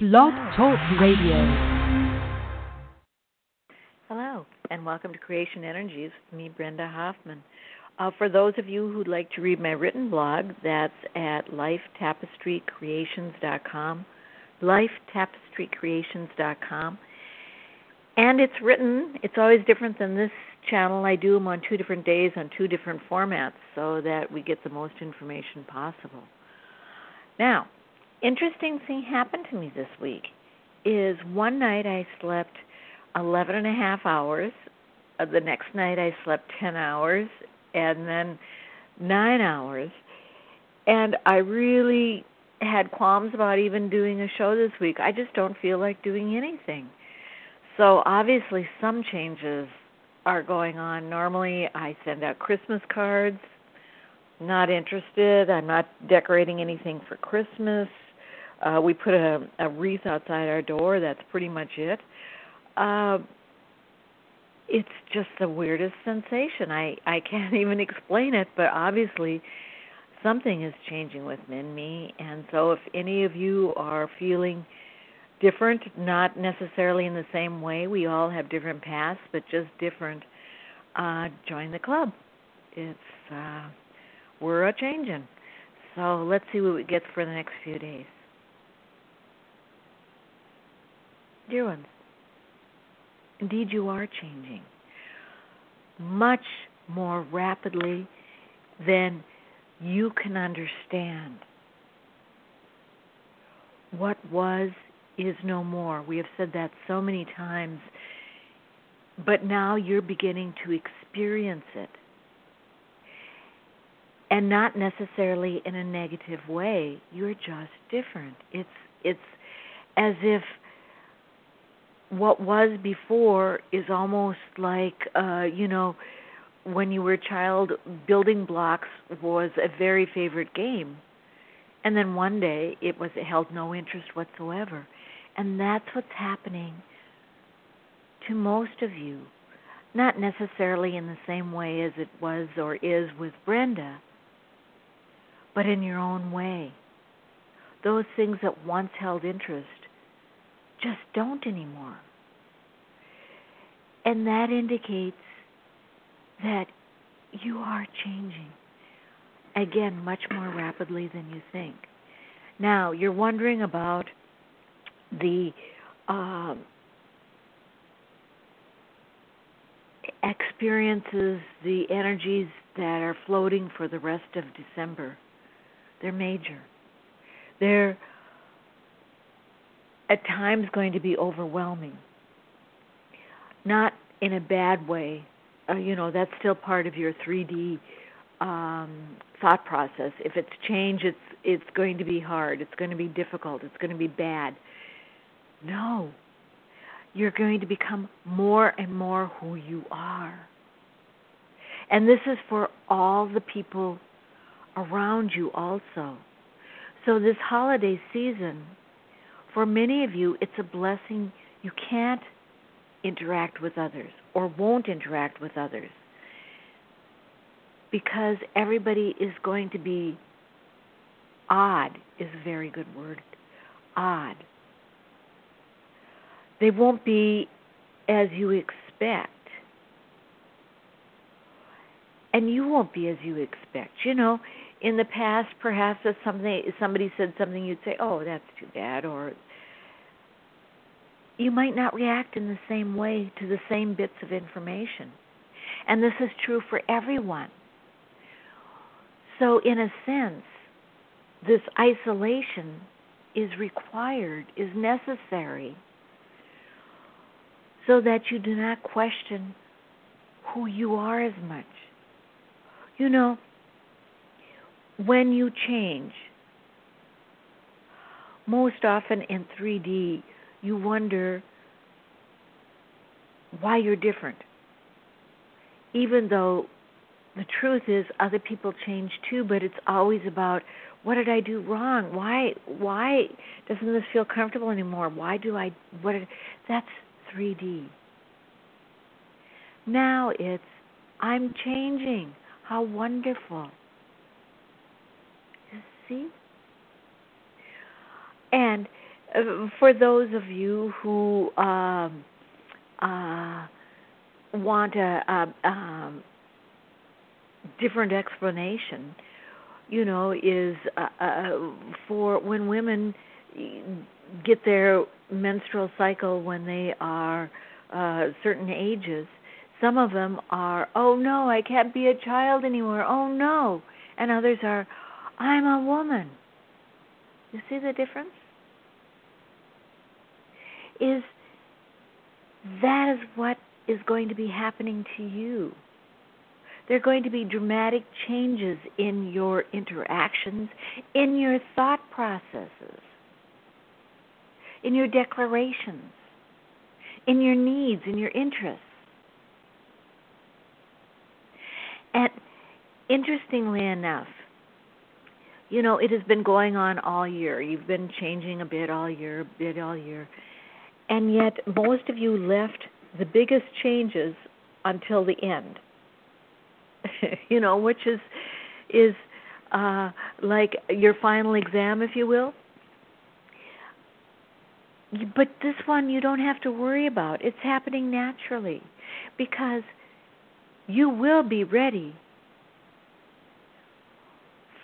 Blog Talk Radio. Hello, and welcome to Creation Energies me, Brenda Hoffman. Uh, for those of you who'd like to read my written blog, that's at lifetapestrycreations.com, lifetapestrycreations.com. And it's written, it's always different than this channel. I do them on two different days on two different formats so that we get the most information possible. Now, interesting thing happened to me this week is one night I slept 11 and a half hours. Uh, the next night I slept 10 hours and then 9 hours. And I really had qualms about even doing a show this week. I just don't feel like doing anything. So obviously some changes are going on. Normally I send out Christmas cards. Not interested. I'm not decorating anything for Christmas. Uh, we put a, a wreath outside our door. That's pretty much it. Uh, it's just the weirdest sensation. I I can't even explain it, but obviously something is changing within me. And so, if any of you are feeling different, not necessarily in the same way, we all have different paths, but just different. Uh, join the club. It's uh, we're a changing. So let's see what we get for the next few days. Dear ones, indeed you are changing much more rapidly than you can understand. What was is no more. We have said that so many times, but now you're beginning to experience it. And not necessarily in a negative way. You're just different. It's it's as if what was before is almost like uh you know when you were a child building blocks was a very favorite game. And then one day it was it held no interest whatsoever. And that's what's happening to most of you. Not necessarily in the same way as it was or is with Brenda but in your own way. Those things that once held interest just don't anymore. And that indicates that you are changing. Again, much more rapidly than you think. Now, you're wondering about the uh, experiences, the energies that are floating for the rest of December. They're major. They're at times going to be overwhelming. Not in a bad way. Uh, you know, that's still part of your 3D um, thought process. If it's change, it's it's going to be hard. It's going to be difficult. It's going to be bad. No. You're going to become more and more who you are. And this is for all the people around you also. So this holiday season for many of you, it's a blessing you can't interact with others or won't interact with others because everybody is going to be odd, is a very good word. Odd. They won't be as you expect. And you won't be as you expect. You know, in the past, perhaps if something somebody said something, you'd say, "Oh, that's too bad," or you might not react in the same way to the same bits of information. And this is true for everyone. So, in a sense, this isolation is required, is necessary, so that you do not question who you are as much. You know, when you change, most often in 3D, you wonder why you're different. Even though the truth is other people change too, but it's always about what did I do wrong? Why why doesn't this feel comfortable anymore? Why do I what did, that's 3D. Now it's I'm changing. How wonderful. You see? And for those of you who um, uh, want a, a um, different explanation, you know, is uh, uh, for when women get their menstrual cycle when they are uh, certain ages. Some of them are, oh no, I can't be a child anymore. Oh no, and others are, I'm a woman. You see the difference? Is that is what is going to be happening to you. There are going to be dramatic changes in your interactions, in your thought processes, in your declarations, in your needs, in your interests. And interestingly enough, you know, it has been going on all year. You've been changing a bit all year, a bit all year. And yet, most of you left the biggest changes until the end. you know, which is is uh like your final exam if you will. But this one you don't have to worry about. It's happening naturally because you will be ready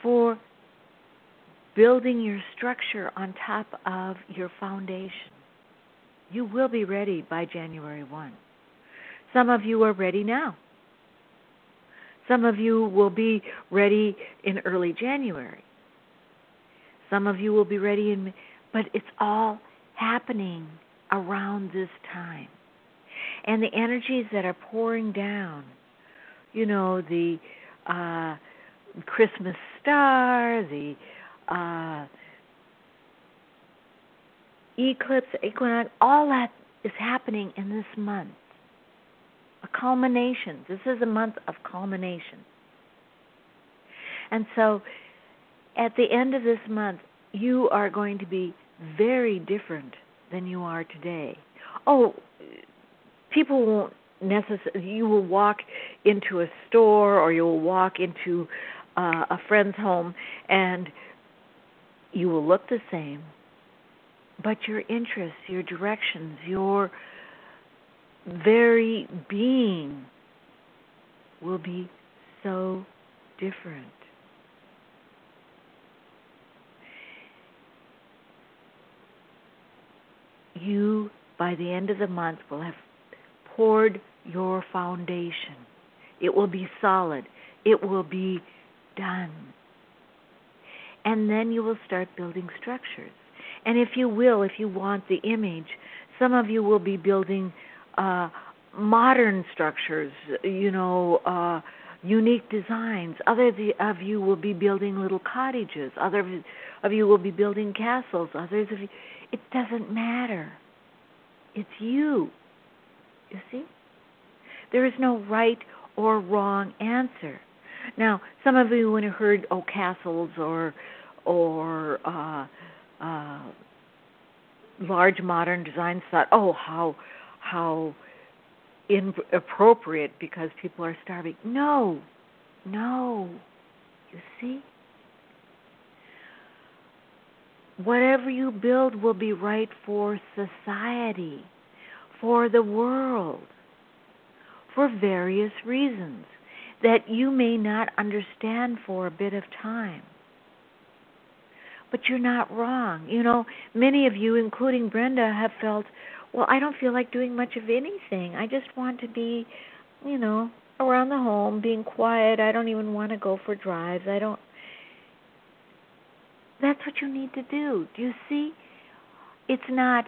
for building your structure on top of your foundation. You will be ready by January 1. Some of you are ready now. Some of you will be ready in early January. Some of you will be ready in but it's all happening around this time. And the energies that are pouring down, you know, the uh Christmas star, the uh eclipse, equinox, all that is happening in this month. A culmination. This is a month of culmination. And so at the end of this month, you are going to be very different than you are today. Oh, people won't necessarily, you will walk into a store or you will walk into uh, a friend's home and you will look the same, but your interests, your directions, your very being will be so different. You, by the end of the month, will have poured your foundation. It will be solid. It will be done. And then you will start building structures. And if you will, if you want the image, some of you will be building uh, modern structures, you know, uh, unique designs. Other of you will be building little cottages. Other of you will be building castles. Others of you, it doesn't matter. It's you. You see? There is no right or wrong answer. Now, some of you, when you heard oh castles or or uh, uh, large modern designs thought, oh, how how inappropriate because people are starving. No, no. You see? Whatever you build will be right for society, for the world, for various reasons that you may not understand for a bit of time but you're not wrong. You know, many of you, including Brenda, have felt, well, I don't feel like doing much of anything. I just want to be, you know, around the home, being quiet. I don't even want to go for drives. I don't. That's what you need to do. Do you see? It's not,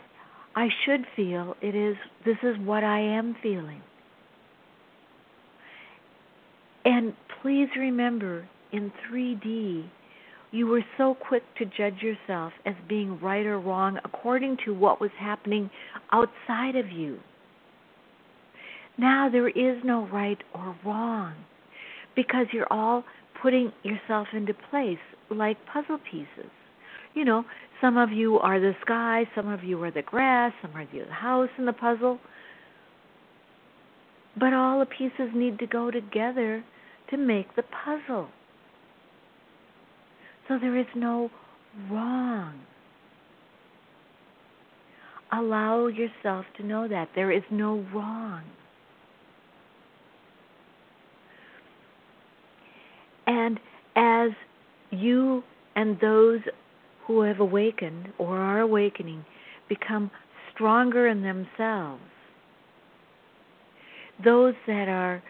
I should feel. It is, this is what I am feeling. And please remember in 3D, you were so quick to judge yourself as being right or wrong according to what was happening outside of you. Now there is no right or wrong because you're all putting yourself into place like puzzle pieces. You know, some of you are the sky, some of you are the grass, some are the house in the puzzle. But all the pieces need to go together to make the puzzle. So there is no wrong. allow yourself to know that. There is no wrong. And as you and those who have awakened or are awakening become stronger in themselves, those that are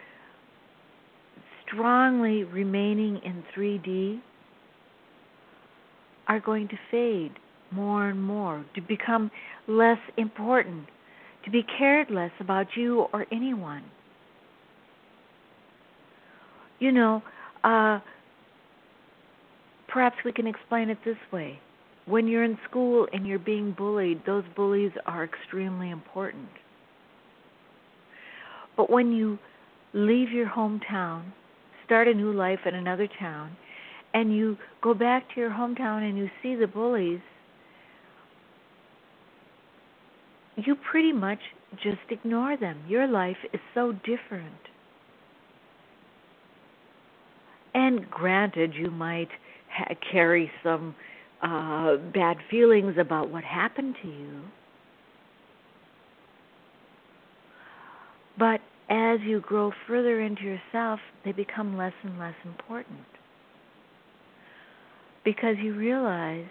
strongly remaining in 3D are going to fade more and more, to become less important, to be cared less about you or anyone. You know, uh, perhaps we can explain it this way. When you're in school and you're being bullied, those bullies are extremely important. But when you leave your hometown, start a new life in another town, and you go back to your hometown and you see the bullies, you pretty much just ignore them. Your life is so different. And granted, you might ha- carry some uh, bad feelings about what happened to you. But as you grow further into yourself, they become less and less important. Because you realize,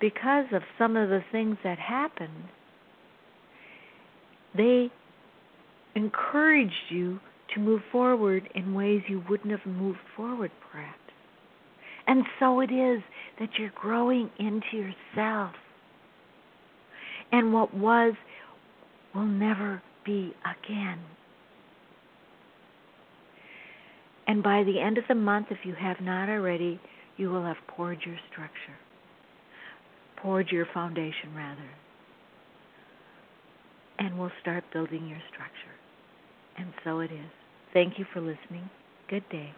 because of some of the things that happened, they encouraged you to move forward in ways you wouldn't have moved forward, perhaps. And so it is that you're growing into yourself. And what was will never be again. And by the end of the month, if you have not already, you will have poured your structure, poured your foundation, rather. And we'll start building your structure. And so it is. Thank you for listening. Good day.